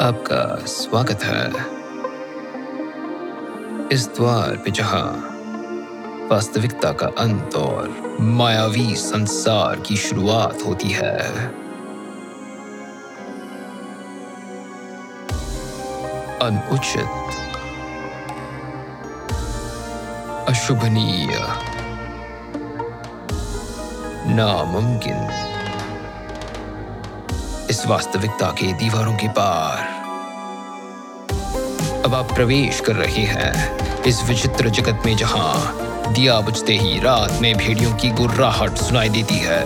आपका स्वागत है। इस द्वार पे जहाँ वास्तविकता का अंत और मायावी संसार की शुरुआत होती है। अनुचित, अशुभनीय, नामुमकिन। इस वास्तविकता के दीवारों के पार अब आप प्रवेश कर रहे हैं इस विचित्र जगत में जहाँ दिया बुझते ही रात में भेड़ियों की गुर्राहट सुनाई देती है।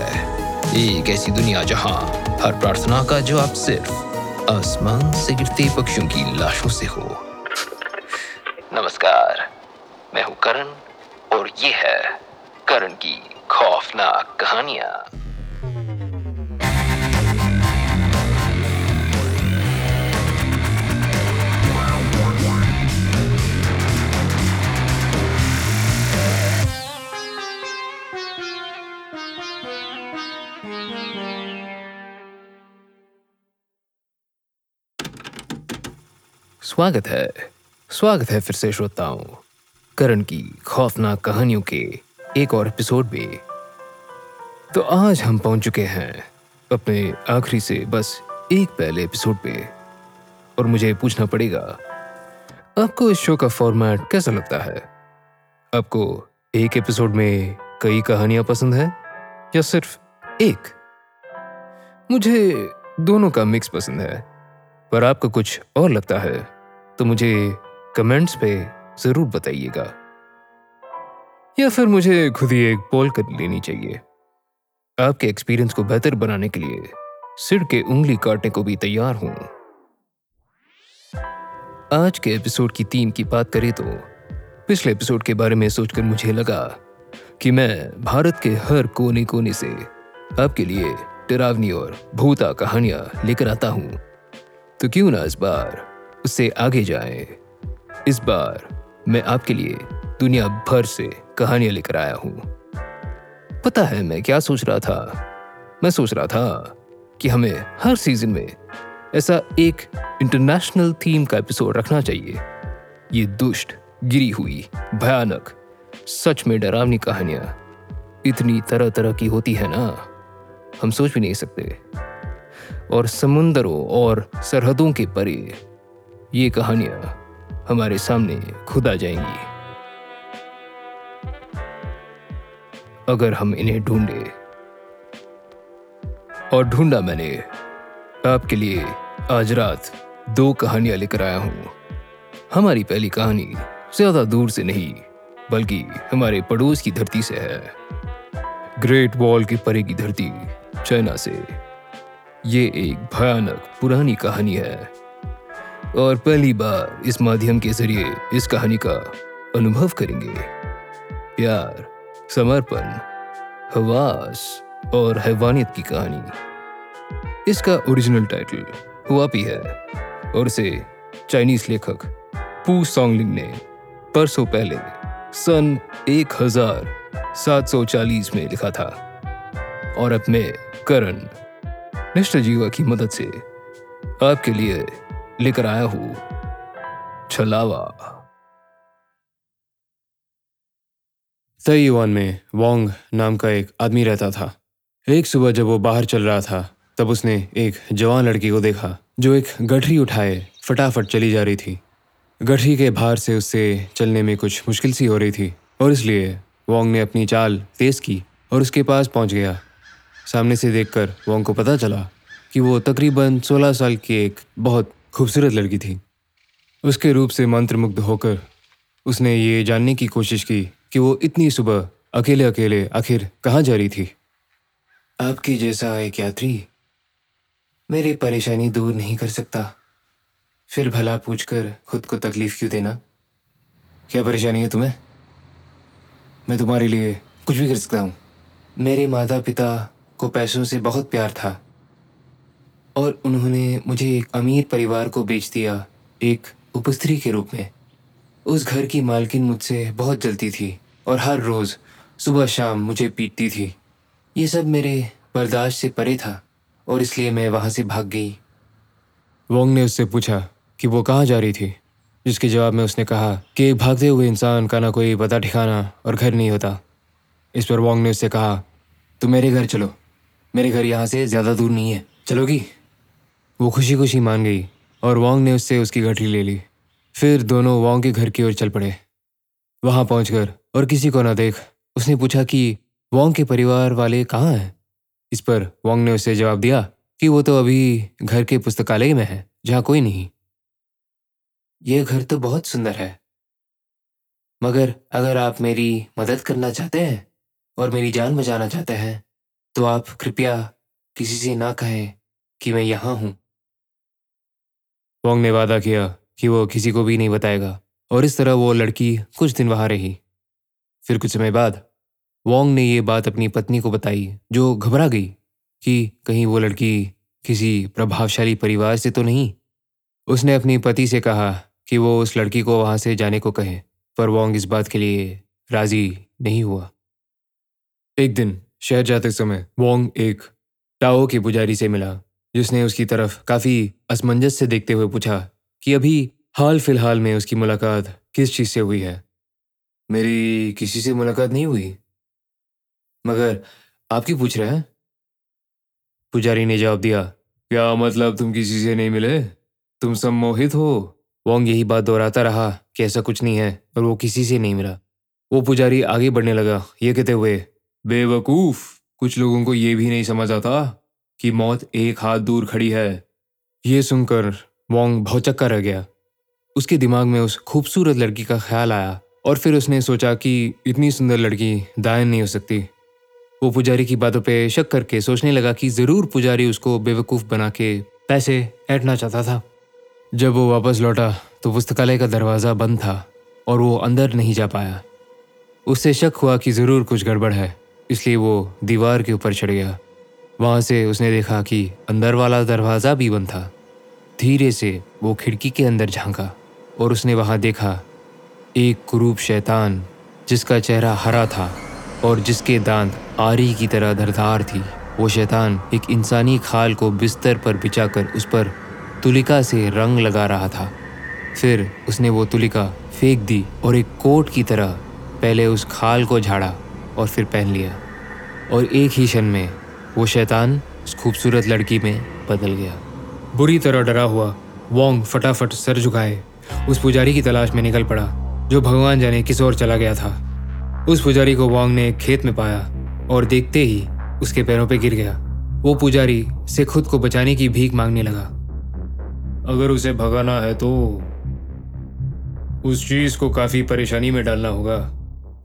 एक ऐसी दुनिया जहाँ हर प्रार्थना का जवाब सिर्फ़ आसमान से गिरते पक्षियों की लाशों से हो। नमस्कार, मैं हूँ करण और ये है करण की खौफनाक कहानियाँ। स्वागत है। स्वागत है फिर से श्रोताओं। करण की खौफनाक कहानियों के एक और एपिसोड में। तो आज हम पहुँच चुके हैं अपने आखिरी से बस एक पहले एपिसोड पे। और मुझे पूछना पड़ेगा, आपको इस शो का फॉर्मेट कैसा लगता है? आपको एक एपिसोड में कई कहानियाँ पसंद है? या सिर्फ़ एक? मुझे दोनों का मिक्स पसंद है, पर आपको कुछ और लगता है? तो मुझे कमेंट्स पे ज़रूर बताइएगा। या फिर मुझे खुद ही एक पोल कर लेनी चाहिए। आपके एक्सपीरियंस को बेहतर बनाने के लिए सिर के उंगली काटने को भी तैयार हूँ। आज के एपिसोड की थीम की बात करें तो पिछले एपिसोड के बारे में सोचकर मुझे लगा कि मैं भारत के हर कोने कोने से आपके लिए डरावनी और भूता कहानियाँ लेकर आता हूँ। तो क्यों ना इस बार उससे आगे जाएँ। इस बार मैं आपके लिए दुनिया भर से कहानियाँ लेकर आया हूँ। पता है मैं क्या सोच रहा था? मैं सोच रहा था कि हमें हर सीज़न में ऐसा एक इंटरनेशनल थीम का एपिसोड रखना चाहिए। ये दुष्ट, गिरी हुई, भयानक, सच में डरावनी कहानियाँ इतनी तरह तरह की होती है ना? हम सोच भी नहीं सकते। और समुंदरों और सरहदों के परे ये कहानियाँ हमारे सामने खुद आ जाएँगी। अगर हम इन्हें ढूंढे, और ढूंढा मैंने, आपके लिए आज रात दो कहानियाँ लेकर आया हूँ। हमारी पहली कहानी ज़्यादा दूर से नहीं, बल्कि हमारे पड़ोस की धरती से है। ग्रेट वॉल के परे की धरती, चाइना से। ये एक भयानक पुरानी कहानी है। और पहली बार इस माध्यम के ज़रिए इस कहानी का अनुभव करेंगे। प्यार, समर्पण, हवास और हैवानियत की कहानी। इसका ओरिजिनल टाइटल हुआपी है और इसे चाइनीज़ लेखक पू सॉन्गलिंग ने परसों पहले सन 1740 में लिखा था। और अब मैं करण, निष्ठ जीवा की मदद से आपके लिए लेकर आया हूँ। छलावा। तईवान में वोंग नाम का एक आदमी रहता था। एक सुबह जब वो बाहर चल रहा था, तब उसने एक जवान लड़की को देखा, जो एक गठरी उठाए, फटाफट चली जा रही थी। गठरी के भार से उससे चलने में कुछ मुश्किल सी हो रही थी, और इसलिए वोंग ने अपनी चाल तेज की और उसके पास पहुँच गया। सामने से देखकर वोंग को पता चला कि वो तकरीबन 16 साल की एक बहुत खूबसूरत लड़की थी। उसके रूप से मंत्रमुग्ध होकर उसने ये जानने की कोशिश की कि वो इतनी सुबह अकेले अकेले आखिर कहाँ जा रही थी। आपकी जैसा एक यात्री मेरी परेशानी दूर नहीं कर सकता। फिर भला पूछकर खुद को तकलीफ़ क्यों देना? क्या परेशानी है तुम्हें? मैं तुम्हारे लिए कुछ भी कर सकता हूँ। मेरे माता पिता को पैसों से बहुत प्यार था। और उन्होंने मुझे एक अमीर परिवार को बेच दिया, एक उपस्त्री के रूप में। उस घर की मालकिन मुझसे बहुत जलती थी और हर रोज़ सुबह शाम मुझे पीटती थी। ये सब मेरे बर्दाश्त से परे था और इसलिए मैं वहाँ से भाग गई। वोंग ने उससे पूछा कि वो कहाँ जा रही थी, जिसके जवाब में उसने कहा कि एक भागते हुए इंसान का ना कोई पता ठिकाना और घर नहीं होता। इस पर वोंग ने उससे कहा, तुम मेरे घर चलो। मेरे घर यहाँ से ज़्यादा दूर नहीं है। चलोगी? वो खुशी खुशी मान गई और वोंग ने उससे उसकी घटी ले ली। फिर दोनों वोंग के घर की ओर चल पड़े। वहाँ पहुंचकर, और किसी को ना देख, उसने पूछा कि, वोंग के परिवार वाले कहाँ हैं? इस पर वोंग ने उसे जवाब दिया कि वो तो अभी घर के पुस्तकालय में है, जहाँ कोई नहीं। यह घर तो बहुत सुंदर है। मगर अगर आप मेरी मदद करना चाहते हैं और मेरी जान बचाना चाहते हैं तो आप कृपया किसी से ना कहें कि मैं यहाँ हूँ। वोंग ने वादा किया कि वो किसी को भी नहीं बताएगा। और इस तरह वो लड़की कुछ दिन वहाँ रही। फिर कुछ समय बाद वोंग ने ये बात अपनी पत्नी को बताई, जो घबरा गई कि कहीं वो लड़की किसी प्रभावशाली परिवार से तो नहीं। उसने अपनी पति से कहा कि वो उस लड़की को वहाँ से जाने को कहे, पर वोंग इस बात के लिए राज़ी नहीं हुआ। एक दिन, शहर जाते समय वोंग एक टाओ के पुजारी से मिला। जिसने उसकी तरफ़ काफ़ी असमंजस से देखते हुए पूछा कि अभी हाल फ़िलहाल में उसकी मुलाकात किस चीज़ से हुई है? मेरी किसी से मुलाकात नहीं हुई। मगर आपकी पूछ रहे हैं? पुजारी ने जवाब दिया, क्या मतलब तुम किसी से नहीं मिले? तुम सम्मोहित हो। वोंग यही बात दोहराता रहा कि ऐसा कुछ नहीं है और वो किसी से नहीं मिला। वो पुजारी आगे बढ़ने लगा, ये कहते हुए, बेवकूफ़! कुछ लोगों को ये भी नहीं समझ आता कि मौत एक हाथ दूर खड़ी है। ये सुनकर वोंग भौचक्का रह गया। उसके दिमाग में उस खूबसूरत लड़की का ख्याल आया और फिर उसने सोचा कि इतनी सुंदर लड़की दायन नहीं हो सकती। वो पुजारी की बातों पे शक करके सोचने लगा कि ज़रूर पुजारी उसको बेवकूफ़ बना के पैसे ऐटना चाहता था। जब वो वापस लौटा तो पुस्तकालय का दरवाज़ा बंद था और वो अंदर नहीं जा पाया। उससे शक हुआ कि ज़रूर कुछ गड़बड़ है, इसलिए वो दीवार के ऊपर चढ़ गया। वहाँ से उसने देखा कि अंदर वाला दरवाज़ा भी बंद था। धीरे से वो खिड़की के अंदर झांका और उसने वहाँ देखा एक कुरूप शैतान जिसका चेहरा हरा था और जिसके दांत आरी की तरह धरधार थी। वो शैतान एक इंसानी खाल को बिस्तर पर बिछाकर उस पर तुलिका से रंग लगा रहा था। फिर उसने वो तुलिका फेंक दी और एक कोट की तरह पहले उस खाल को झाड़ा और फिर पहन लिया। और एक ही क्षण में वो शैतान उस खूबसूरत लड़की में बदल गया। बुरी तरह डरा हुआ वोंग फटाफट सर झुकाए। उस पुजारी की तलाश में निकल पड़ा, जो भगवान जाने किस ओर चला गया था। उस पुजारी को वोंग ने खेत में पाया और देखते ही उसके पैरों पे गिर गया। वो पुजारी से खुद को बचाने की भीख मांगने लगा। अगर उसे भगाना है तो उस चीज़ को काफ़ी परेशानी में डालना होगा।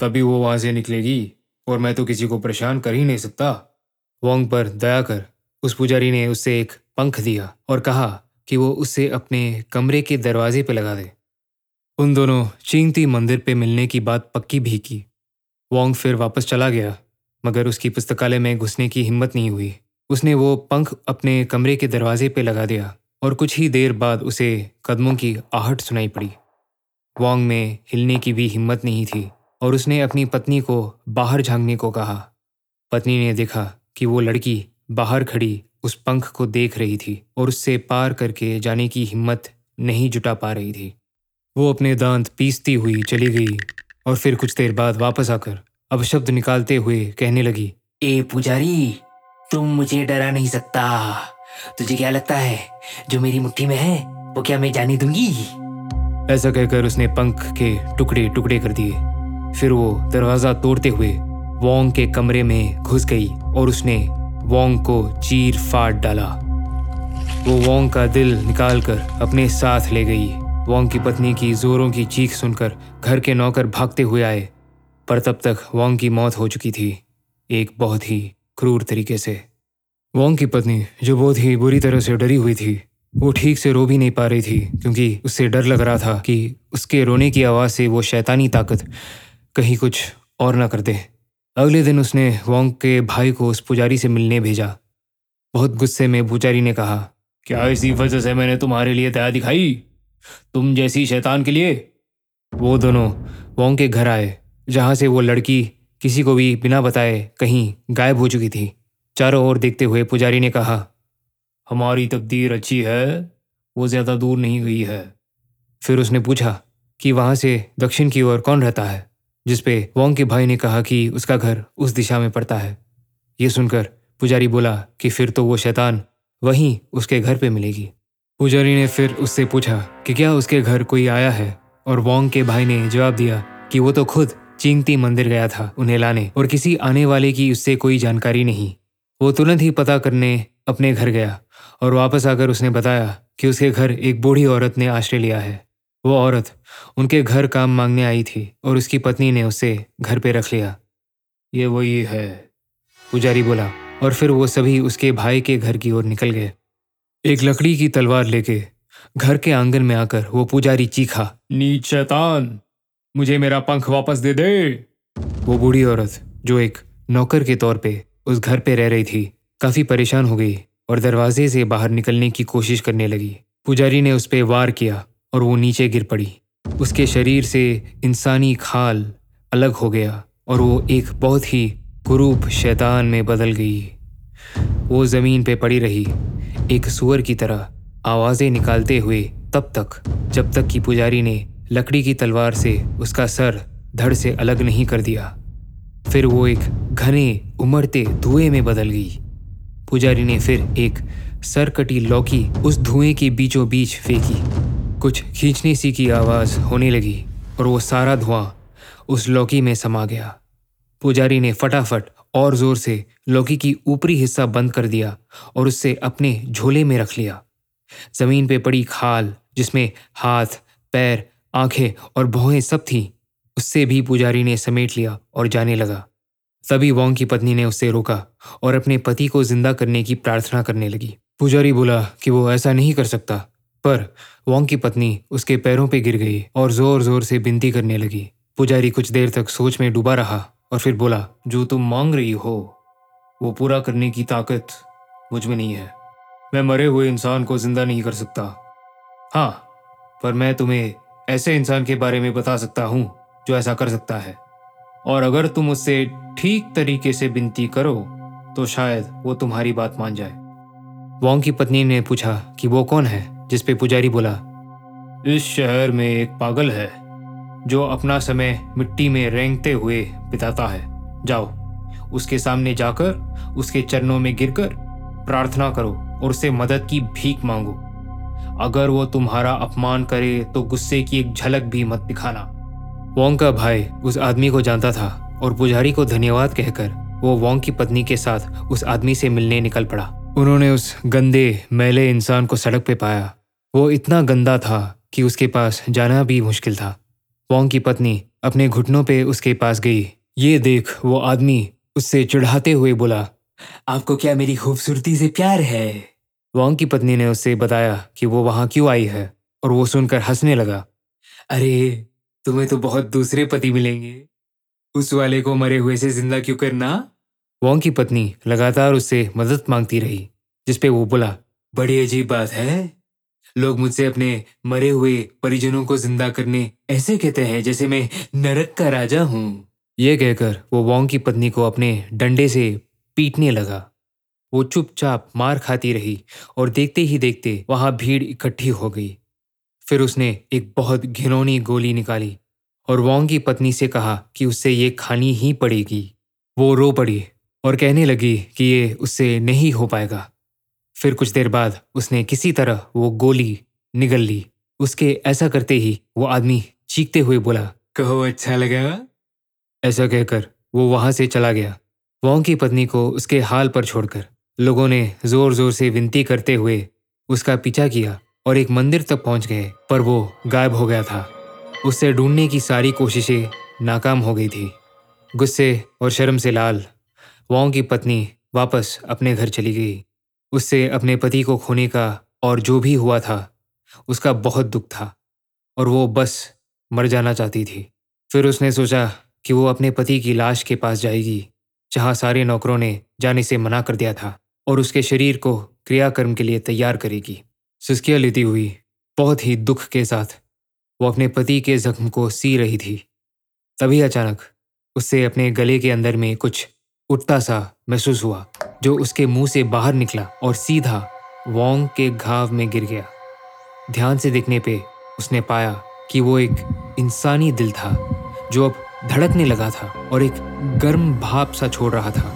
तभी वो वहाँ से निकलेगी और मैं तो किसी को परेशान कर ही नहीं सकता। वोंग पर दया कर, उस पुजारी ने उससे एक पंख दिया और कहा कि वो उससे अपने कमरे के दरवाजे पर लगा दे। उन दोनों चींगती मंदिर पे मिलने की बात पक्की भी की। वोंग फिर वापस चला गया, मगर उसकी पुस्तकालय में घुसने की हिम्मत नहीं हुई। उसने वो पंख अपने कमरे के दरवाजे पे लगा दिया और कुछ ही देर बाद उसे कदमों की आहट सुनाई पड़ी। वोंग में हिलने की भी हिम्मत नहीं थी और उसने अपनी पत्नी को बाहर झांकने को कहा। पत्नी ने देखा कि वो लड़की बाहर खड़ी उस पंख को देख रही थी और उससे पार करके जाने की हिम्मत नहीं जुटा पा रही थी। वो अपने दांत पीसती हुई चली गई और फिर कुछ देर बाद वापस आकर अब शब्द निकालते हुए कहने लगी ए पुजारी तुम मुझे डरा नहीं सकता। तुझे क्या लगता है जो मेरी मुट्ठी में है वो क्या मैं जाने दूँगी? ऐसा कहकर उसने पंख के टुकड़े टुकड़े कर दिए। फिर वो दरवाज़ा तोड़ते हुए वोंग के कमरे में घुस गई और उसने वोंग को चीर फाड़ डाला। वो वोंग का दिल निकालकर अपने साथ ले गई। वोंग की पत्नी की जोरों की चीख सुनकर घर के नौकर भागते हुए आए, पर तब तक वोंग की मौत हो चुकी थी एक बहुत ही क्रूर तरीके से। वोंग की पत्नी जो बहुत ही बुरी तरह से डरी हुई थी, वो ठीक से रो भी नहीं पा रही थी, क्योंकि उससे डर लग रहा था कि उसके रोने की आवाज़ से वो शैतानी ताकत कहीं कुछ और ना कर दे। अगले दिन उसने वोंग के भाई को उस पुजारी से मिलने भेजा। बहुत गुस्से में पुजारी ने कहा, क्या इसी वजह से मैंने तुम्हारे लिए दया दिखाई? तुम जैसी शैतान के लिए? वो दोनों वोंग के घर आए, जहाँ से वो लड़की किसी को भी बिना बताए कहीं गायब हो चुकी थी। चारों ओर देखते हुए पुजारी ने कहा, हमारी तकदीर अच्छी है, वो ज़्यादा दूर नहीं गई है। फिर उसने पूछा कि वहाँ से दक्षिण की ओर कौन रहता है? जिसपे वोंग के भाई ने कहा कि उसका घर उस दिशा में पड़ता है। ये सुनकर पुजारी बोला कि फिर तो वो शैतान वहीं उसके घर पे मिलेगी। पुजारी ने फिर उससे पूछा कि क्या उसके घर कोई आया है? और वोंग के भाई ने जवाब दिया कि वो तो खुद चिंगती मंदिर गया था उन्हें लाने और किसी आने वाले की उससे कोई जानकारी नहीं। वो तुरंत ही पता करने अपने घर गया और वापस आकर उसने बताया कि उसके घर एक बूढ़ी औरत ने आश्रय लिया है। वो औरत उनके घर काम मांगने आई थी और उसकी पत्नी ने उसे घर पे रख लिया। ये वही है, पुजारी बोला, और फिर वो सभी उसके भाई के घर की ओर निकल गए। एक लकड़ी की तलवार लेके घर के आँगन में आकर वो पुजारी चीखा नीच शैतान, मुझे मेरा पंख वापस दे दे। वो बूढ़ी औरत, जो एक नौकर के तौर पे उस घर पे रह रही थी, काफ़ी परेशान हो गई और दरवाजे से बाहर निकलने की कोशिश करने लगी। पुजारी ने उस पर वार किया। और वो नीचे गिर पड़ी। उसके शरीर से इंसानी खाल अलग हो गया और वो एक बहुत ही कुरूप शैतान में बदल गई। वो ज़मीन पे पड़ी रही, एक सुअर की तरह आवाज़ें निकालते हुए तब तक, जब तक कि पुजारी ने लकड़ी की तलवार से उसका सर धड़ से अलग नहीं कर दिया। फिर वो एक घने, उमड़ते धुएँ में बदल गई। पुजारी ने फिर एक सरकटी लौकी उस धुएँ के बीचों बीच फेंकी। कुछ खींचने सी की आवाज़ होने लगी और वो सारा धुआँ उस लौकी में समा गया। पुजारी ने फटाफट और ज़ोर से लौकी की ऊपरी हिस्सा बंद कर दिया और उससे अपने झोले में रख लिया। ज़मीन पे पड़ी खाल, जिसमें हाथ, पैर, आँखें और भौहें सब थीं, उससे भी पुजारी ने समेट लिया और जाने लगा। तभी वोंग की पत्नी ने उससे रोका और अपने पति को ज़िंदा करने की प्रार्थना करने लगी। पुजारी बोला कि वो ऐसा नहीं कर सकता। पर वोंग की पत्नी उसके पैरों पे गिर गई और ज़ोर ज़ोर से बिनती करने लगी। पुजारी कुछ देर तक सोच में डूबा रहा और फिर बोला, जो तुम मांग रही हो, वो पूरा करने की ताकत मुझमें नहीं है। मैं मरे हुए इंसान को ज़िंदा नहीं कर सकता। हाँ पर मैं तुम्हें ऐसे इंसान के बारे में बता सकता हूँ जो ऐसा कर सकता है। और अगर तुम उससे ठीक तरीके से विनती करो तो शायद वो तुम्हारी बात मान जाए। वोंग की पत्नी ने पूछा कि वो कौन है? जिस पे पुजारी बोला इस शहर में एक पागल है जो अपना समय मिट्टी में रेंगते हुए बिताता है। जाओ उसके सामने जाकर उसके चरणों में गिरकर प्रार्थना करो और उससे मदद की भीख मांगो। अगर वो तुम्हारा अपमान करे तो गुस्से की एक झलक भी मत दिखाना। वोंग का भाई उस आदमी को जानता था और पुजारी को धन्यवाद कहकर वो वोंग की पत्नी के साथ उस आदमी से मिलने निकल पड़ा। उन्होंने उस गंदे मैले इंसान को सड़क पे पाया। वो इतना गंदा था कि उसके पास जाना भी मुश्किल था। वोंग की पत्नी अपने घुटनों पे उसके पास गई। ये देख वो आदमी उससे चिढ़ाते हुए बोला आपको क्या मेरी खूबसूरती से प्यार है? वोंग की पत्नी ने उससे बताया कि वो वहाँ क्यों आई है और वो सुनकर हंसने लगा। अरे तुम्हें तो बहुत दूसरे पति मिलेंगे। उस वाले को मरे हुए से ज़िंदा क्यों करना? वोंग की पत्नी लगातार उससे मदद मांगती रही जिसपे वो बोला बड़ी अजीब बात है। लोग मुझसे अपने मरे हुए परिजनों को ज़िंदा करने ऐसे कहते हैं जैसे मैं नरक का राजा हूँ। ये कहकर वो वोंग की पत्नी को अपने डंडे से पीटने लगा। वो चुपचाप मार खाती रही और देखते ही देखते वहाँ भीड़ इकट्ठी हो गई। फिर उसने एक बहुत घिनौनी गोली निकाली और वोंग की पत्नी से कहा कि उससे ये खानी ही पड़ेगी। वो रो पड़ी और कहने लगी कि ये उससे नहीं हो पाएगा। फिर कुछ देर बाद उसने किसी तरह वो गोली निगल ली। उसके ऐसा करते ही वो आदमी चीखते हुए बोला कहो अच्छा लगा? ऐसा कहकर वो वहाँ से चला गया। वोंग की पत्नी को उसके हाल पर छोड़कर लोगों ने ज़ोर ज़ोर से विनती करते हुए उसका पीछा किया और एक मंदिर तक पहुँच गए पर वो गायब हो गया था। उससे ढूँढने की सारी कोशिशें नाकाम हो गई थी। गुस्से और शर्म से लाल वोंग की पत्नी वापस अपने घर चली गई। उससे अपने पति को खोने का और जो भी हुआ था, उसका बहुत दुख था और वो बस मर जाना चाहती थी। फिर उसने सोचा कि वो अपने पति की लाश के पास जाएगी, जहाँ सारे नौकरों ने जाने से मना कर दिया था और उसके शरीर को क्रियाकर्म के लिए तैयार करेगी। सुस्कियाँ लेती हुई बहुत ही दुख के साथ वो अपने पति के जख्म को सी रही थी। तभी अचानक उससे अपने गले के अंदर में कुछ उठता सा महसूस हुआ, जो उसके मुँह से बाहर निकला और सीधा वोंग के घाव में गिर गया। ध्यान से देखने पे उसने पाया कि वो एक इंसानी दिल था, जो अब धड़कने लगा था और एक गर्म भाप सा छोड़ रहा था।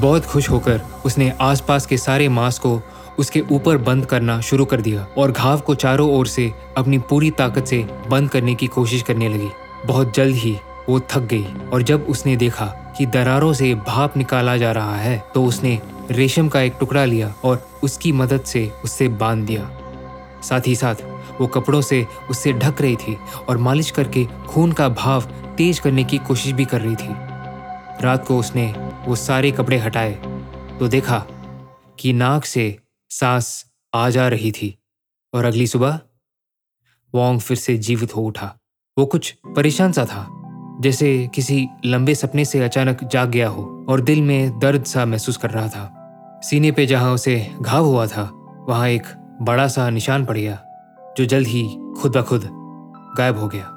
बहुत खुश होकर उसने आसपास के सारे मांस को उसके ऊपर बंद करना शुरू कर दिया और घाव को चारों ओर से अपनी पूरी ताकत से बंद करने की कोशिश करने लगी। बहुत जल्द ही वो थक गई और जब उसने देखा कि दरारों से भाप निकाला जा रहा है तो उसने रेशम का एक टुकड़ा लिया और उसकी मदद से उससे बाँध दिया। साथ ही साथ, वो कपड़ों से उससे ढक रही थी और मालिश करके खून का भाव तेज करने की कोशिश भी कर रही थी। रात को उसने वो सारे कपड़े हटाए तो देखा कि नाक से सांस आ जा रही थी और अगली सुबह वोंग फिर से जीवित हो उठा। वो कुछ परेशान सा था। जैसे किसी लंबे सपने से अचानक जाग गया हो और दिल में दर्द सा महसूस कर रहा था। सीने पे जहाँ उसे घाव हुआ था, वहाँ एक बड़ा सा निशान पड़ गया, जो जल्द ही खुद ब खुद गायब हो गया।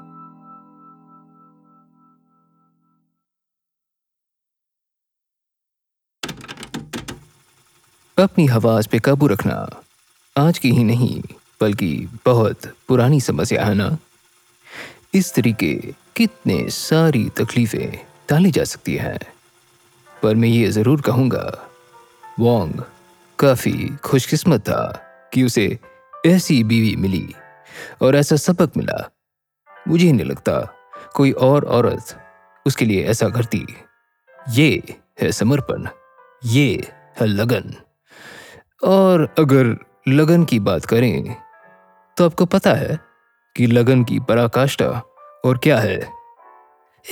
अपनी हवास पे काबू रखना आज की ही नहीं, बल्कि बहुत पुरानी समस्या है ना? इस तरीके कितने सारी तकलीफें टाली जा सकती हैं। पर मैं ये ज़रूर कहूँगा, वोंग काफ़ी खुशकिस्मत था कि उसे ऐसी बीवी मिली और ऐसा सबक मिला। मुझे नहीं लगता कोई और औरत उसके लिए ऐसा करती। ये है समर्पण, ये है लगन। और अगर लगन की बात करें तो आपको पता है कि लगन की पराकाष्ठा और क्या है?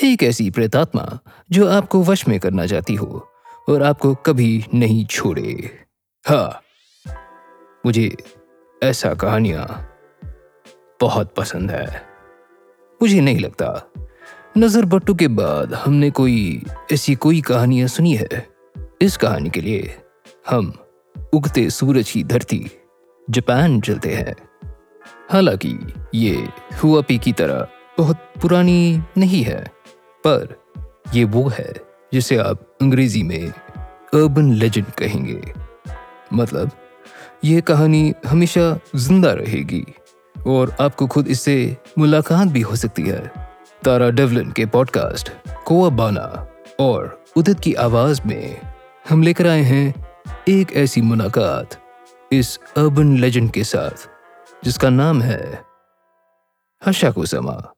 एक ऐसी प्रेतात्मा जो आपको वश में करना चाहती हो और आपको कभी नहीं छोड़े। हाँ मुझे ऐसा कहानियाँ बहुत पसंद है। मुझे नहीं लगता। नज़र बट्टू के बाद हमने कोई ऐसी कोई कहानियाँ सुनी है? इस कहानी के लिए हम उगते सूरज की धरती, जापान चलते हैं। हालाँकि ये हुआपी की तरह बहुत पुरानी नहीं है, पर ये वो है जिसे आप अंग्रेज़ी में अर्बन लेजेंड कहेंगे। मतलब ये कहानी हमेशा ज़िंदा रहेगी और आपको खुद इससे मुलाकात भी हो सकती है। तारा डेवलन के पॉडकास्ट, कोआ बाना और उदित की आवाज़ में हम लेकर आए हैं एक ऐसी मुलाकात इस अर्बन लेजेंड के साथ, जिसका नाम है हर्षा कुसमा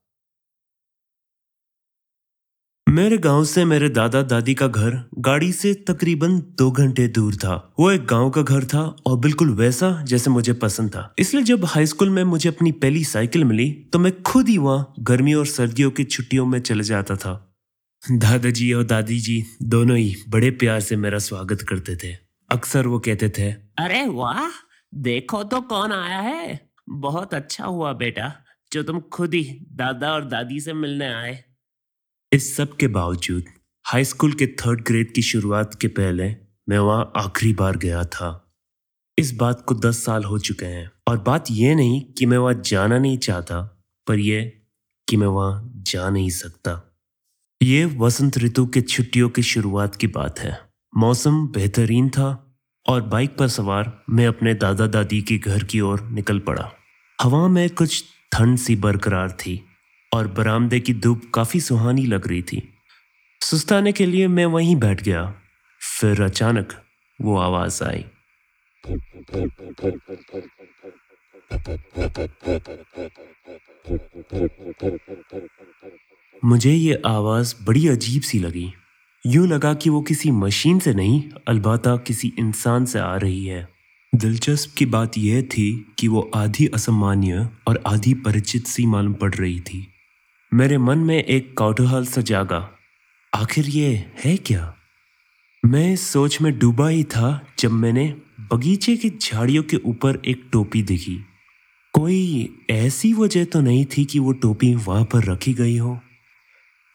मेरे गाँव से मेरे दादा दादी का घर गाड़ी से तकरीबन दो घंटे दूर था। वो एक गाँव का घर था और बिल्कुल वैसा जैसे मुझे पसंद था। इसलिए जब हाई स्कूल में मुझे अपनी पहली साइकिल मिली तो मैं खुद ही वहाँ गर्मियों और सर्दियों की छुट्टियों में चले जाता था। दादाजी और दादी जी दोनों ही बड़े प्यार से मेरा स्वागत करते थे। अक्सर वो कहते थे, अरे वाह, देखो तो कौन आया है। बहुत अच्छा हुआ बेटा, जो तुम खुद ही दादा और दादी से मिलने आए। इस सब के बावजूद हाई स्कूल के थर्ड ग्रेड की शुरुआत के पहले मैं वहाँ आखिरी बार गया था। इस बात को दस साल हो चुके हैं। और बात यह नहीं कि मैं वहाँ जाना नहीं चाहता, पर यह कि मैं वहाँ जा नहीं सकता। ये वसंत ऋतु के छुट्टियों की शुरुआत की बात है। मौसम बेहतरीन था और बाइक पर सवार मैं अपने दादा दादी के घर की ओर निकल पड़ा। हवा में कुछ ठंड सी बरकरार थी। और बरामदे की धूप काफ़ी सुहानी लग रही थी। सुस्ताने के लिए मैं वहीं बैठ गया। फिर अचानक वो आवाज़ आई। मुझे ये आवाज़ बड़ी अजीब सी लगी। यूँ लगा कि वो किसी मशीन से नहीं, अलबत्ता किसी इंसान से आ रही है। दिलचस्प की बात यह थी कि वो आधी असामान्य और आधी परिचित सी मालूम पड़ रही थी। मेरे मन में एक कौतूहल सा जागा। आखिर ये है क्या? मैं सोच में डूबा ही था जब मैंने बगीचे की झाड़ियों के ऊपर एक टोपी देखी। कोई ऐसी वजह तो नहीं थी कि वो टोपी वहाँ पर रखी गई हो।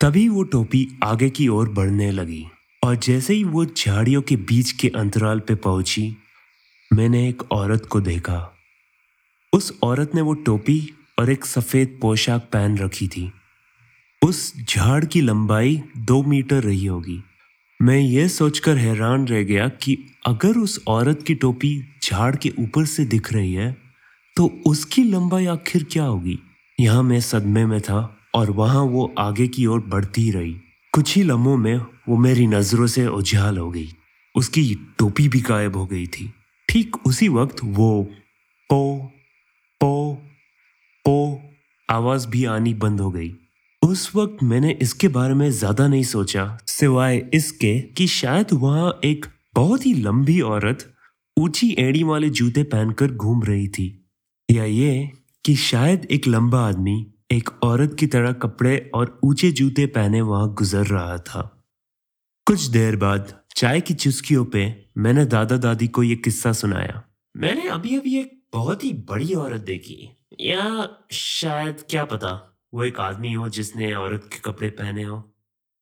तभी वो टोपी आगे की ओर बढ़ने लगी और जैसे ही वो झाड़ियों के बीच के अंतराल पे पहुँची, मैंने एक औरत को देखा। उस औरत ने वो टोपी और एक सफ़ेद पोशाक पहन रखी थी। उस झाड़ की लंबाई दो मीटर रही होगी। मैं ये सोचकर हैरान रह गया कि अगर उस औरत की टोपी झाड़ के ऊपर से दिख रही है तो उसकी लंबाई आखिर क्या होगी? यहाँ मैं सदमे में था और वहाँ वो आगे की ओर बढ़ती रही। कुछ ही लम्हों में वो मेरी नज़रों से उजाल हो गई। उसकी टोपी भी गायब हो गई थी। ठीक उसी वक्त वो पो पो पो आवाज़ भी आनी बंद हो गई। उस वक्त मैंने इसके बारे में ज़्यादा नहीं सोचा, सिवाय इसके कि शायद वहाँ एक बहुत ही लंबी औरत ऊँची एड़ी वाले जूते पहनकर घूम रही थी। या ये कि शायद एक लंबा आदमी एक औरत की तरह कपड़े और ऊँचे जूते पहने वहाँ गुजर रहा था। कुछ देर बाद चाय की चुस्कियों पे मैंने दादा दादी को यह किस्सा सुनाया। मैंने अभी अभी एक बहुत ही बड़ी औरत देखी। या शायद क्या पता? वो एक आदमी हो जिसने औरत के कपड़े पहने हो।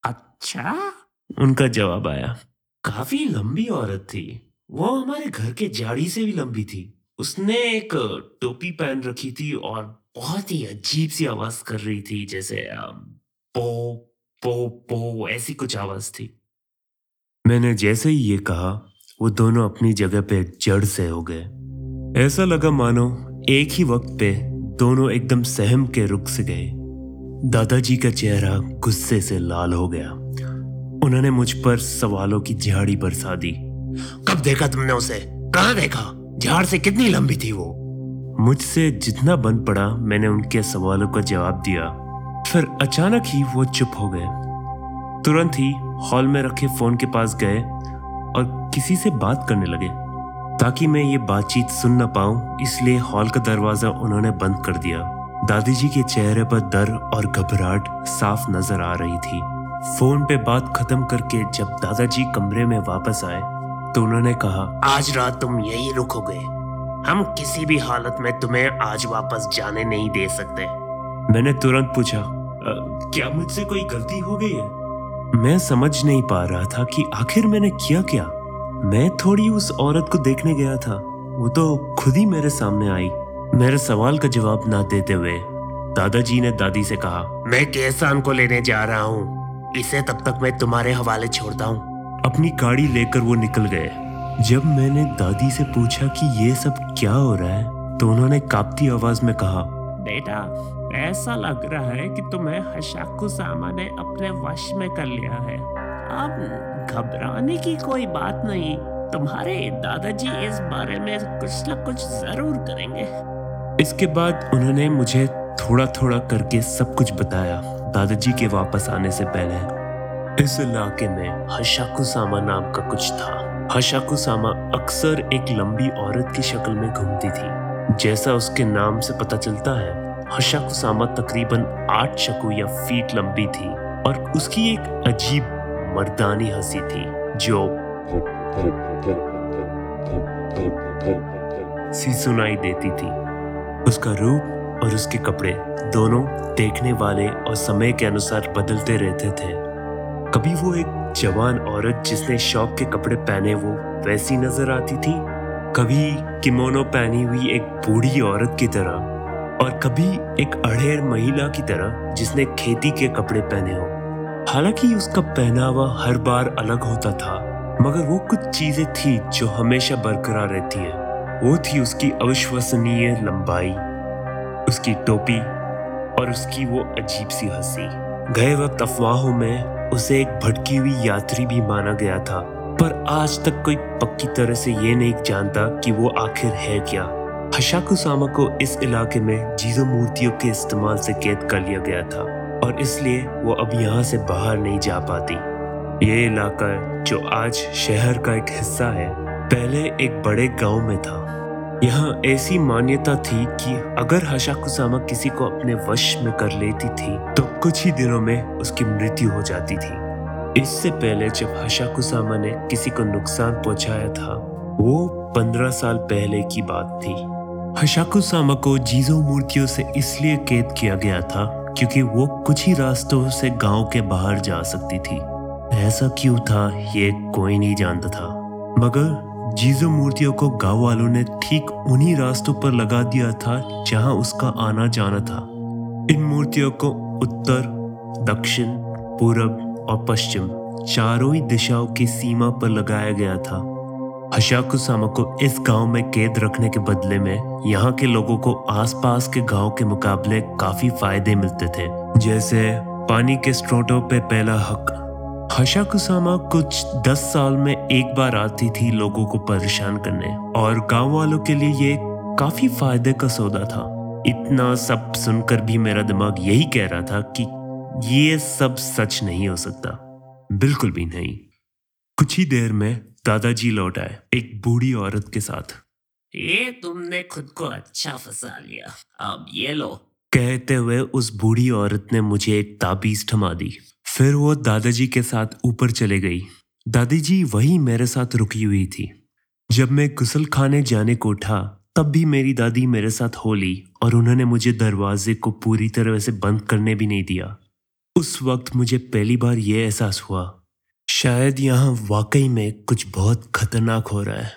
अच्छा? उनका जवाब आया काफ़ी लंबी औरत थी। वो हमारे घर के जाड़ी से भी लंबी थी। उसने एक टोपी पहन रखी थी और बहुत ही अजीब सी आवाज़ कर रही थी जैसे पो पो पो ऐसी कुछ आवाज़ थी। मैंने जैसे ही ये कहा वो दोनों अपनी जगह पे जड़ से हो गए। ऐसा लगा मानो एक ही वक्त पे दोनों एकदम सहम के रुक से गए। दादाजी का चेहरा गुस्से से लाल हो गया। उन्होंने मुझ पर सवालों की झाड़ी बरसा दी। कब देखा तुमने उसे? कहा देखा? झाड़ से कितनी लंबी थी वो? मुझसे जितना बन पड़ा, मैंने उनके सवालों का जवाब दिया। फिर अचानक ही वो चुप हो गए। तुरंत ही हॉल में रखे फ़ोन के पास गए और किसी से बात करने लगे। ताकि मैं ये बातचीत सुन न पाऊँ, इसलिए हॉल का दरवाज़ा उन्होंने बंद कर दिया। दादी जी के चेहरे पर डर और घबराहट साफ़ नज़र आ रही थी। फ़ोन पे बात खत्म करके जब दादाजी कमरे में वापस आए तो उन्होंने कहा आज रात तुम यही रुकोगे। हम किसी भी हालत में तुम्हें आज वापस जाने नहीं दे सकते। मैंने तुरंत पूछा क्या मुझसे कोई गलती हो गई है? मैं समझ नहीं पा रहा था कि आखिर मैंने किया क्या। मैं थोड़ी उस औरत को देखने गया था। वो तो खुद ही मेरे सामने आई। मेरे सवाल का जवाब ना देते हुए दादाजी ने दादी से कहा मैं केसान को लेने जा रहा हूँ इसे तब तक मैं तुम्हारे हवाले छोड़ता हूँ। अपनी गाड़ी लेकर वो निकल गए। जब मैंने दादी से पूछा कि ये सब क्या हो रहा है तो उन्होंने कांपती आवाज़ में कहा बेटा ऐसा लग रहा है कि तुम्हें हशाकु सामा ने अपने वश में कर लिया है। अब घबराने की कोई बात नहीं तुम्हारे दादाजी इस बारे में कुछ न कुछ ज़रूर करेंगे। इसके बाद उन्होंने मुझे थोड़ा थोड़ा करके सब कुछ बताया। दादाजी के वापस आने से पहले इस इलाके में हशाकु सामा नाम का कुछ था। हशाकु सामा अक्सर एक लंबी औरत की शक्ल में घूमती थी। जैसा उसके नाम से पता चलता है, हशाकुसामा तकरीबन आठ शकु या फीट लंबी थी और उसकी एक अजीब मर्दानी हँसी थी, जो सी सुनाई देती थी। उसका रूप और उसके कपड़े दोनों देखने वाले और समय के अनुसार बदलते रहते थे। कभी वो एक जवान औरत जिसने शौक के कपड़े पहने वो वैसी नज़र आती थी? कभी किमोनो पहनी हुई एक बूढ़ी औरत की तरह और कभी एक अड़ेर महिला की तरह जिसने खेती के कपड़े पहने हो। हालाँकि उसका पहनावा हर बार अलग होता था, मगर वो कुछ चीज़ें थी जो हमेशा बरकरार रहती है। वो थी उसकी अविश्वसनीय लंबाई, उसकी टोपी और उसकी वो अजीब सी हँसी। गए वक्त अफवाहों में उसे एक भटकी हुई यात्री भी माना गया था, पर आज तक कोई पक्की तरह से ये नहीं जानता कि वो आखिर है क्या। हशाकुसामा को इस इलाके में जीजो मूर्तियों के इस्तेमाल से कैद कर लिया गया था और इसलिए वो अब यहाँ से बाहर नहीं जा पाती। ये इलाका जो आज शहर का एक हिस्सा है पहले एक बड़े गाँव में था। यहाँ ऐसी मान्यता थी कि अगर हशाकुसामा किसी को अपने वश में कर लेती थी तो कुछ ही दिनों में उसकी मृत्यु हो जाती थी। इससे पहले जब हशाकुसामा ने किसी को नुकसान पहुँचाया था, वो पंद्रह साल पहले की बात थी। हशाकुसामा को जीजो मूर्तियों से इसलिए कैद किया गया था क्योंकि वो कुछ ही रास्तों से गाँव के बाहर जा सकती थी। ऐसा क्यों था, ये कोई नहीं जानता था। मगर जीजो मूर्तियों को गाँव वालों ने ठीक उन्हीं रास्तों पर लगा दिया था जहाँ उसका आना जाना था। इन मूर्तियों को उत्तर, दक्षिण, पूरब और पश्चिम चारों ही दिशाओं की सीमा पर लगाया गया था। हशाकुसामा को इस गाँव में कैद रखने के बदले में यहाँ के लोगों को आसपास के गाँव के मुकाबले काफ़ी फ़ायदे मिलते थे। जैसे पानी के स्ट्रोटों पे पहला हक हशाकुसामा कुछ दस साल में एक बार आती थी लोगों को परेशान करने। और गाँव वालों के लिए ये काफ़ी फ़ायदे का सौदा था। इतना सब सुनकर भी मेरा दिमाग यही कह रहा था कि ये सब सच नहीं हो सकता। बिल्कुल भी नहीं। कुछ ही देर में दादाजी लौट आए एक बूढ़ी औरत के साथ। ये तुमने खुद को अच्छा फंसा लिया। अब ये लो। कहते हुए उस बूढ़ी औरत ने मुझे एक ताबीज थमा दी। फिर वो दादाजी के साथ ऊपर चले गई। दादी जी वही मेरे साथ रुकी हुई थी। जब मैं गुसल खाने जाने को उठा, तब भी मेरी दादी मेरे साथ हो ली और उन्होंने मुझे दरवाजे को पूरी तरह से बंद करने भी नहीं दिया। उस वक्त मुझे पहली बार यह एहसास हुआ, शायद यहाँ वाकई में कुछ बहुत खतरनाक हो रहा है।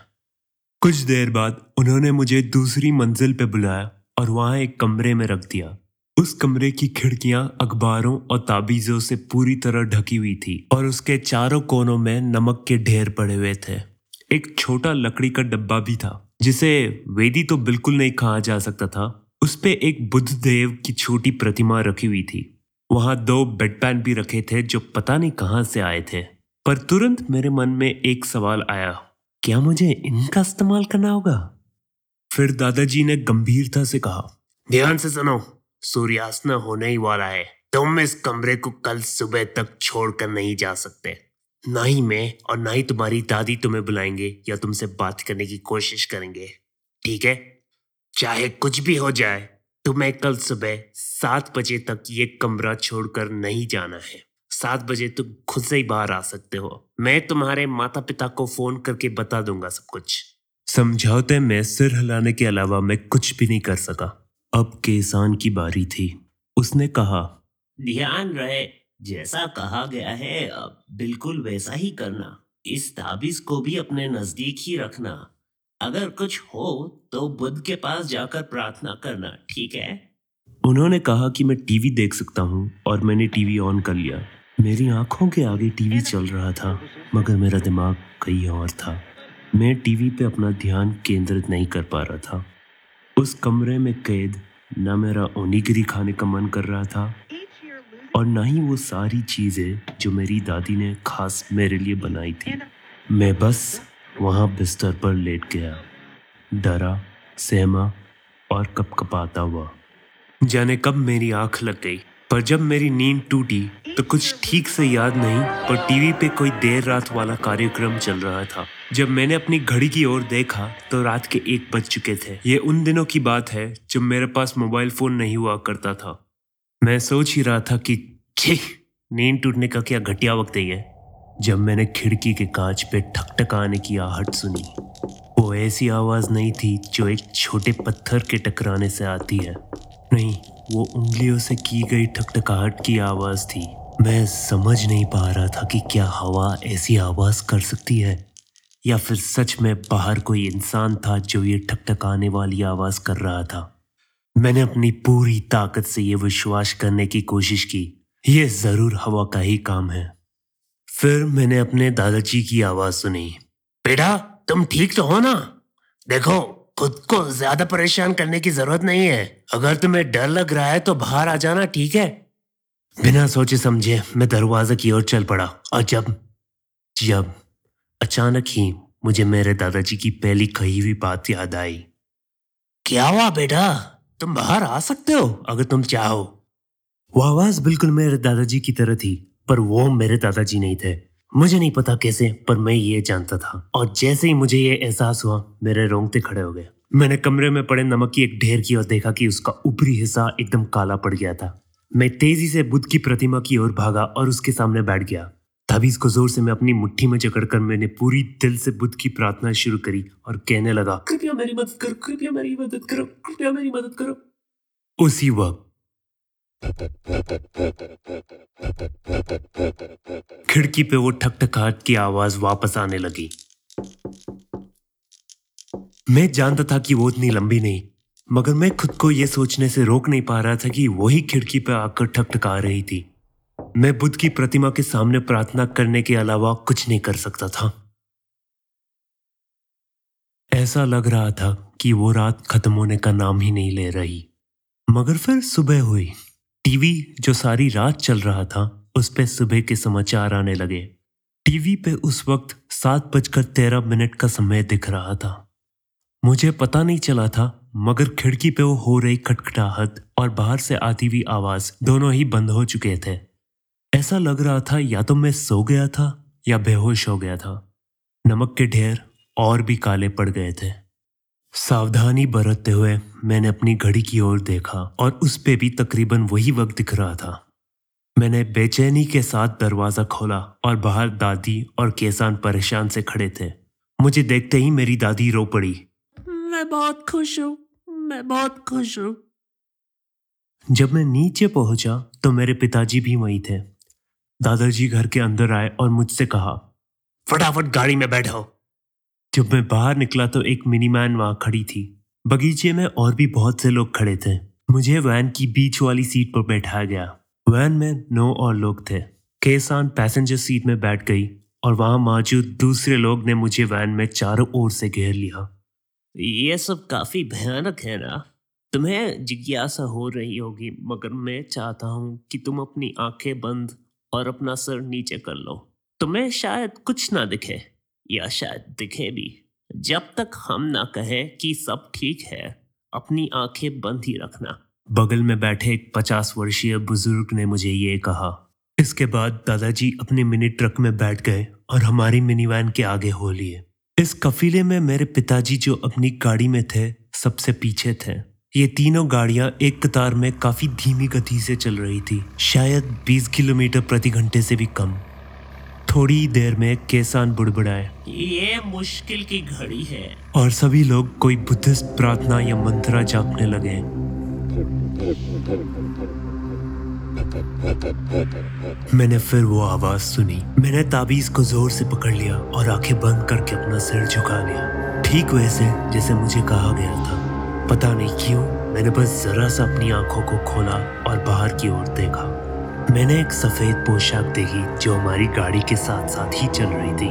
कुछ देर बाद उन्होंने मुझे दूसरी मंजिल पर बुलाया और वहाँ एक कमरे में रख दिया। उस कमरे की खिड़कियाँ अखबारों और ताबीजों से पूरी तरह ढकी हुई थी और उसके चारों कोनों में नमक के ढेर पड़े हुए थे। एक छोटा लकड़ी का डब्बा भी था, जिसे वेदी तो बिल्कुल नहीं कहा जा सकता था। उस पे एक बुद्ध देव की छोटी प्रतिमा रखी हुई थी। वहाँ दो बेड पैन भी रखे थे, जो पता नहीं कहाँ से आए थे। पर तुरंत मेरे मन में एक सवाल आया, क्या मुझे इनका इस्तेमाल करना होगा? फिर दादाजी ने गंभीरता से कहा, ध्यान से सुनो सूर्यास्त होने ही वाला है। तुम इस कमरे को कल सुबह तक छोड़कर नहीं जा सकते। ना ही मैं और ना ही तुम्हारी दादी तुम्हें बुलाएँगे या तुमसे बात करने की कोशिश करेंगे। ठीक है? चाहे कुछ भी हो जाए, तुम्हें कल सुबह सात बजे तक ये कमरा छोड़कर नहीं जाना है। सात बजे तुम खुद से ही बाहर आ सकते हो। मैं तुम्हारे माता पिता को फ़ोन करके बता दूँगा सब कुछ। समझौते में सिर हिलाने के अलावा मैं कुछ भी नहीं कर सका। अब केसान की बारी थी। उसने कहा ध्यान रहे जैसा कहा गया है अब बिल्कुल वैसा ही करना। इस ताबीज को भी अपने नज़दीक ही रखना। अगर कुछ हो तो बुद्ध के पास जाकर प्रार्थना करना ठीक है? उन्होंने कहा कि मैं टीवी देख सकता हूँ और मैंने टीवी ऑन कर लिया। मेरी आँखों के आगे टीवी चल रहा था मगर मेरा दिमाग कहीं और था। मैं टीवी पे अपना ध्यान केंद्रित नहीं कर पा रहा था। उस कमरे में कैद न मेरा ओनीगिरी खाने का मन कर रहा था और ना ही वो सारी चीज़ें जो मेरी दादी ने खास मेरे लिए बनाई थी। मैं बस वहाँ बिस्तर पर लेट गया। डरा सहमा और कपकपाता हुआ। जाने कब मेरी आँख लग गई पर जब मेरी नींद टूटी तो कुछ ठीक से याद नहीं पर टीवी पे कोई देर रात वाला कार्यक्रम चल रहा था। जब मैंने अपनी घड़ी की ओर देखा तो रात के एक बज चुके थे। ये उन दिनों की बात है, जब मेरे पास मोबाइल फ़ोन नहीं हुआ करता था। मैं सोच ही रहा था कि नींद टूटने का क्या घटिया वक्त है ये। जब मैंने खिड़की के कांच पे ठकठकाने की आहट सुनी, वो ऐसी आवाज़ नहीं थी जो एक छोटे पत्थर के टकराने से आती है। नहीं, वो उंगलियों से की गई ठकठकाहट की आवाज़ थी। मैं समझ नहीं पा रहा था कि क्या हवा ऐसी आवाज़ कर सकती है। या फिर सच में बाहर कोई इंसान था जो ये ठकठकाने वाली आवाज़ कर रहा था? मैंने अपनी पूरी ताकत से ये विश्वास करने की कोशिश की, ये ज़रूर हवा का ही काम है। फिर मैंने अपने दादाजी की आवाज़ सुनी। बेटा, तुम ठीक तो हो ना? देखो, खुद को ज़्यादा परेशान करने की ज़रूरत नहीं है। अगर तुम्हें डर लग रहा है तो बाहर आ जाना, ठीक है? बिना सोचे समझे मैं दरवाजे की ओर चल पड़ा और जब जब अचानक ही मुझे मेरे दादाजी की पहली कही हुई बात याद आई। क्या हुआ बेटा? तुम बाहर आ सकते हो। अगर तुम चाहो। वो आवाज़ बिल्कुल मेरे दादाजी की तरह थी पर वो मेरे दादाजी नहीं थे। मुझे नहीं पता कैसे पर मैं ये जानता था। और जैसे ही मुझे ये एहसास हुआ मेरे रोंगटे खड़े हो गए। मैंने कमरे में पड़े नमक की एक ढेर की और देखा कि उसका ऊपरी हिस्सा एकदम काला पड़ गया था। मैं तेज़ी से बुद्ध की प्रतिमा की ओर भागा और उसके सामने बैठ गया। तभी इसको ज़ोर से मैं अपनी मुट्ठी में जकड़कर मैंने पूरी दिल से बुद्ध की प्रार्थना शुरू करी और कहने लगा कृपया मेरी मदद करो कृपया मेरी मदद करो कृपया मेरी मदद करो। उसी वक्त खिड़की पे वो ठकठकाहट की आवाज़ वापस आने लगी। मैं जानता था कि वो इतनी लंबी नहीं मगर मैं खुद को यह सोचने से रोक नहीं पा रहा था कि वही खिड़की पे आकर ठकठका रही थी। मैं बुद्ध की प्रतिमा के सामने प्रार्थना करने के अलावा कुछ नहीं कर सकता था। ऐसा लग रहा था कि वो रात खत्म होने का नाम ही नहीं ले रही। मगर फिर सुबह हुई। टीवी जो सारी रात चल रहा था, उस पर सुबह के समाचार आने लगे। टीवी पे उस वक्त सात बजकर तेरह मिनट का समय दिख रहा था। मुझे पता नहीं चला था, मगर खिड़की पे वो हो रही खटखटाहट और बाहर से आती हुई आवाज़ दोनों ही बंद हो चुके थे। ऐसा लग रहा था या तो मैं सो गया था या बेहोश हो गया था। नमक के ढेर और भी काले पड़ गए थे। सावधानी बरतते हुए मैंने अपनी घड़ी की ओर देखा और उस पे भी तकरीबन वही वक्त दिख रहा था। मैंने बेचैनी के साथ दरवाज़ा खोला और बाहर दादी और केसान परेशान से खड़े थे। मुझे देखते ही मेरी दादी रो पड़ी। मैं बहुत खुश हूँ। मैं बहुत खुश हूँ। जब मैं नीचे पहुँचा तो मेरे पिताजी भी वहीं थे। दादाजी घर के अंदर आए और मुझसे कहा, फटाफट गाड़ी में बैठो जब मैं बाहर निकला तो एक मिनी मैन वहाँ खड़ी थी। बगीचे में और भी बहुत से लोग खड़े थे। मुझे वैन की बीच वाली सीट पर बैठाया गया। वैन में नौ और लोग थे। केसान पैसेंजर सीट में बैठ गई और वहाँ मौजूद दूसरे लोग ने मुझे वैन में चारों ओर से घेर लिया। ये सब काफ़ी भयानक है ना? तुम्हें जिज्ञासा हो रही होगी, मगर मैं चाहता हूँ कि तुम अपनी आँखें बंद और अपना सर नीचे कर लो। तुम्हें शायद कुछ ना दिखे, या शायद दिखे भी। जब तक हम ना कहें कि सब ठीक है, अपनी आँखें बंद ही रखना। बगल में बैठे एक पचास वर्षीय बुज़ुर्ग ने मुझे ये कहा, इसके बाद दादाजी अपने मिनी ट्रक में बैठ गए और हमारी मिनी वैन के आगे हो लिए। इस कफीले में मेरे पिताजी जो अपनी गाड़ी में थे, सबसे पीछे थे। ये तीनों गाड़ियाँ एक कतार में काफ़ी धीमी गति से चल रही थी। शायद 20 किलोमीटर प्रति घंटे से भी कम। थोड़ी देर में केसान बुड़बुड़ाए। ये मुश्किल की घड़ी है। और सभी लोग कोई बुद्धिस्ट प्रार्थना या मंत्रा जापने लगे। मैंने फिर वो आवाज़ सुनी। मैंने ताबीज को ज़ोर से पकड़ लिया और आँखें बंद करके अपना सिर झुका लिया। ठीक वैसे जैसे मुझे कहा गया था। पता नहीं क्यों, मैंने बस जरा सा अपनी आँखों को खोला और बाहर की ओर देखा। मैंने एक सफ़ेद पोशाक देखी जो हमारी गाड़ी के साथ साथ ही चल रही थी।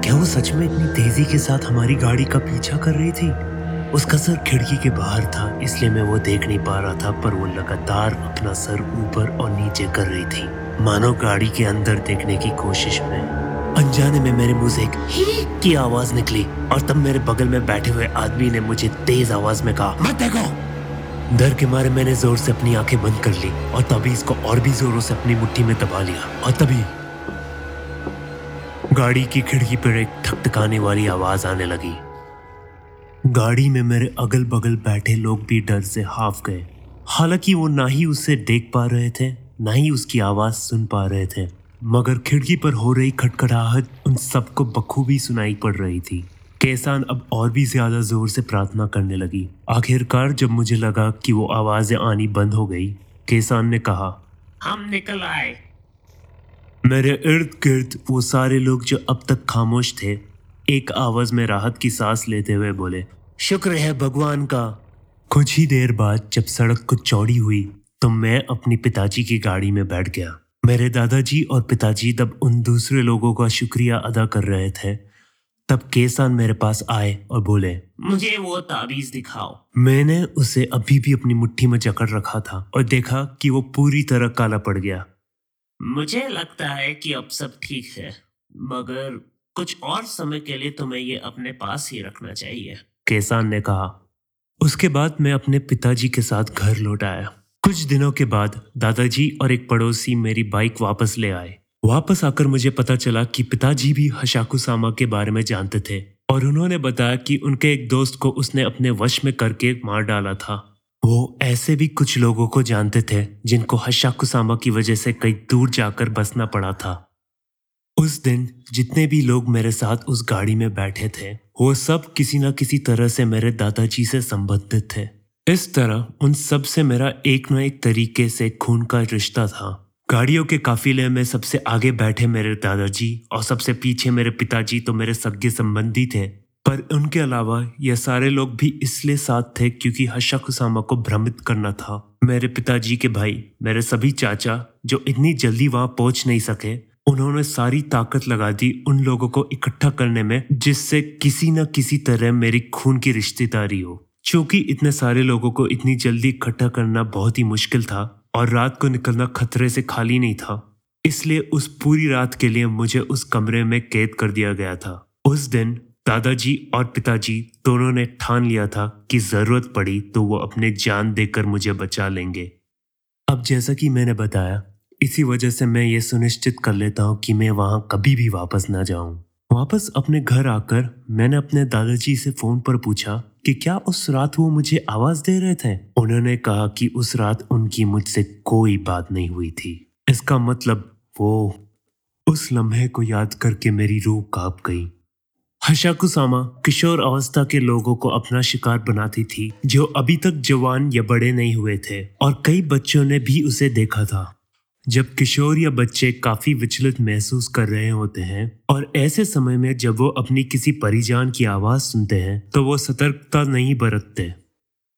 क्या वो सच में इतनी तेज़ी के साथ हमारी गाड़ी का पीछा कर रही थी? उसका सर खिड़की के बाहर था, इसलिए मैं वो देख नहीं पा रहा था, पर वो लगातार अपना सर ऊपर और नीचे कर रही थी। मानो गाड़ी के अंदर देखने की कोशिश में अनजाने में मेरे मुँह से एक ही की आवाज़ निकली और तब मेरे बगल में बैठे हुए आदमी ने मुझे तेज आवाज़ में कहा मत देखो। डर के मारे मैंने ज़ोर से अपनी आँखें बंद कर ली और तभी इसको और भी जोरों से अपनी मुट्ठी में दबा लिया और तभी गाड़ी की खिड़की पर एक ठकठकाने वाली आवाज़ आने लगी। गाड़ी में मेरे अगल बगल बैठे लोग भी डर से हाफ़ गए। हालाँकि वो ना ही उसे देख पा रहे थे ना ही उसकी आवाज़ सुन पा रहे थे। मगर खिड़की पर हो रही खटखटाहट उन सबको बखूबी सुनाई पड़ रही थी। केसान अब और भी ज़्यादा ज़ोर से प्रार्थना करने लगी। आखिरकार जब मुझे लगा कि वो आवाज़ें आनी बंद हो गई केसान ने कहा हम निकल आए। मेरे इर्द गिर्द वो सारे लोग जो अब तक खामोश थे एक आवाज़ में राहत की सांस लेते हुए बोले शुक्र है भगवान का। कुछ ही देर बाद जब सड़क कुछ चौड़ी हुई तो मैं अपनी पिताजी की गाड़ी में बैठ गया। मेरे दादाजी और पिताजी तब उन दूसरे लोगों का शुक्रिया अदा कर रहे थे। तब केसान मेरे पास आए और बोले, मुझे वो ताबीज दिखाओ। मैंने उसे अभी भी अपनी मुट्ठी में जकड़ रखा था और देखा कि वो पूरी तरह काला पड़ गया। मुझे लगता है कि अब सब ठीक है, मगर कुछ और समय के लिए तुम्हें ये अपने पास ही रखना चाहिए। केसान ने कहा। उसके बाद मैं अपने पिताजी के साथ घर लौट आया। कुछ दिनों के बाद दादाजी और एक पड़ोसी मेरी बाइक वापस ले आए। वापस आकर मुझे पता चला कि पिताजी भी हशाकुसामा के बारे में जानते थे और उन्होंने बताया कि उनके एक दोस्त को उसने अपने वश में करके मार डाला था। वो ऐसे भी कुछ लोगों को जानते थे जिनको हशाकुसामा की वजह से कई दूर जाकर बसना पड़ा था। उस दिन जितने भी लोग मेरे साथ उस गाड़ी में बैठे थे, वो सब किसी न किसी तरह से मेरे दादाजी से संबंधित थे। इस तरह उन सबसे मेरा एक न एक तरीके से खून का रिश्ता था। गाड़ियों के काफिले में सबसे आगे बैठे मेरे दादाजी और सबसे पीछे मेरे पिताजी तो मेरे सगे संबंधी थे। पर उनके अलावा ये सारे लोग भी इसलिए साथ थे क्योंकि हशा खुसामा को भ्रमित करना था। मेरे पिताजी के भाई, मेरे सभी चाचा जो इतनी जल्दी वहाँ पहुँच नहीं सके, उन्होंने सारी ताकत लगा दी उन लोगों को इकट्ठा करने में जिससे किसी न किसी तरह मेरी खून की रिश्तेदारी हो। क्योंकि इतने सारे लोगों को इतनी जल्दी इकट्ठा करना बहुत ही मुश्किल था और रात को निकलना खतरे से खाली नहीं था, इसलिए उस पूरी रात के लिए मुझे उस कमरे में कैद कर दिया गया था। उस दिन दादाजी और पिताजी दोनों ने ठान लिया था कि ज़रूरत पड़ी तो वो अपने जान देकर मुझे बचा लेंगे। अब जैसा कि मैंने बताया, इसी वजह से मैं ये सुनिश्चित कर लेता हूँ कि मैं वहाँ कभी भी वापस ना जाऊँ। वापस अपने घर आकर मैंने अपने दादाजी से फ़ोन पर पूछा कि क्या उस रात वो मुझे आवाज़ दे रहे थे? उन्होंने कहा कि उस रात उनकी मुझसे कोई बात नहीं हुई थी। इसका मतलब वो उस लम्हे को याद करके मेरी रूह काँप गई। हशाकुसामा किशोर अवस्था के लोगों को अपना शिकार बनाती थी, जो अभी तक जवान या बड़े नहीं हुए थे, और कई बच्चों ने भी उसे देखा था। जब किशोर या बच्चे काफ़ी विचलित महसूस कर रहे होते हैं और ऐसे समय में जब वो अपनी किसी परिजान की आवाज़ सुनते हैं तो वो सतर्कता नहीं बरतते।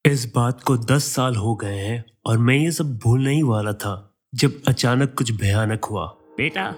इस बात को दस साल हो गए हैं और मैं ये सब भूलने ही वाला था जब अचानक कुछ भयानक हुआ। बेटा,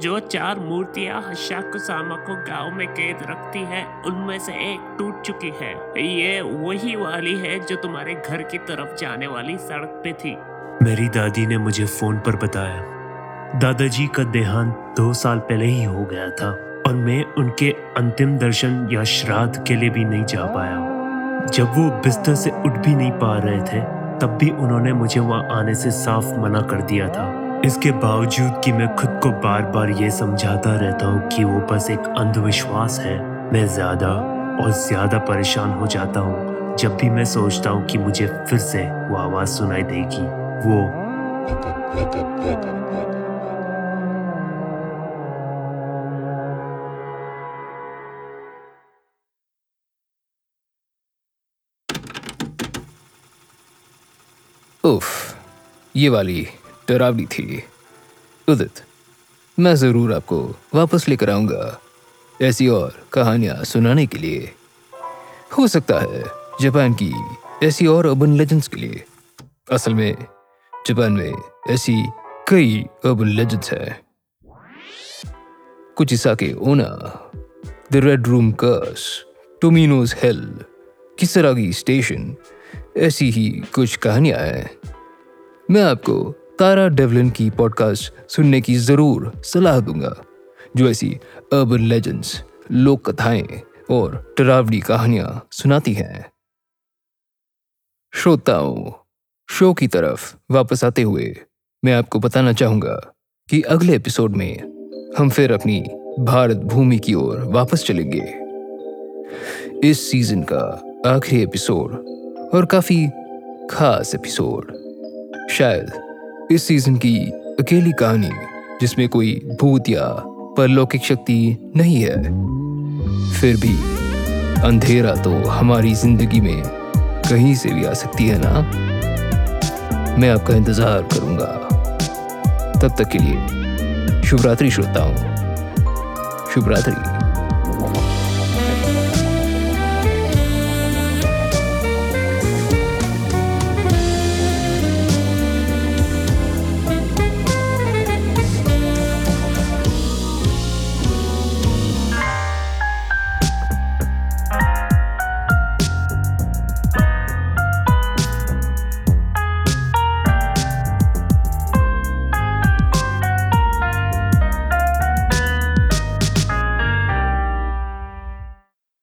जो चार मूर्तियाँ हशाकुसामा को गाँव में कैद रखती है, उनमें से एक टूट चुकी है। ये वही वाली है जो तुम्हारे घर की तरफ़ जाने वाली सड़क पे थी। मेरी दादी ने मुझे फ़ोन पर बताया। दादाजी का देहांत दो साल पहले ही हो गया था और मैं उनके अंतिम दर्शन या श्राद्ध के लिए भी नहीं जा पाया। जब वो बिस्तर से उठ भी नहीं पा रहे थे, तब भी उन्होंने मुझे वहाँ आने से साफ़ मना कर दिया था। इसके बावजूद कि मैं खुद को बार बार ये समझाता रहता हूँ कि वो बस एक अंधविश्वास है, मैं ज़्यादा और ज़्यादा परेशान हो जाता हूँ जब भी मैं सोचता हूँ कि मुझे फिर से वो आवाज़ सुनाई देगी। वो उफ ये वाली डरावनी थी। उदित, मैं ज़रूर आपको वापस लेकर आऊँगा ऐसी और कहानियाँ सुनाने के लिए। हो सकता है जापान की ऐसी और अर्बन लेजेंड्स के लिए। असल में जापान में ऐसी कई अर्बन लेजेंड्स हैं। कुछ के ओना the red room curse Tomino's hell Kisaragi station ऐसी ही कुछ कहानियाँ हैं। मैं आपको तारा डेवलिन की पॉडकास्ट सुनने की ज़रूर सलाह दूँगा, जो ऐसी अर्बन लेजेंड्स लोक कथाएँ और डरावनी कहानियाँ सुनाती हैं। श्रोताओं शो की तरफ़ वापस आते हुए मैं आपको बताना चाहूँगा कि अगले एपिसोड में हम फिर अपनी भारत भूमि की ओर वापस चलेंगे। इस सीज़न का आखिरी एपिसोड और काफ़ी खास एपिसोड शायद इस सीज़न की अकेली कहानी जिसमें कोई भूत या परलौकिक शक्ति नहीं है, फिर भी अंधेरा तो हमारी ज़िंदगी में कहीं से भी आ सकती है ना? मैं आपका इंतज़ार करूँगा। तब तक के लिए शुभ रात्रि श्रोताओं। शुभ रात्रि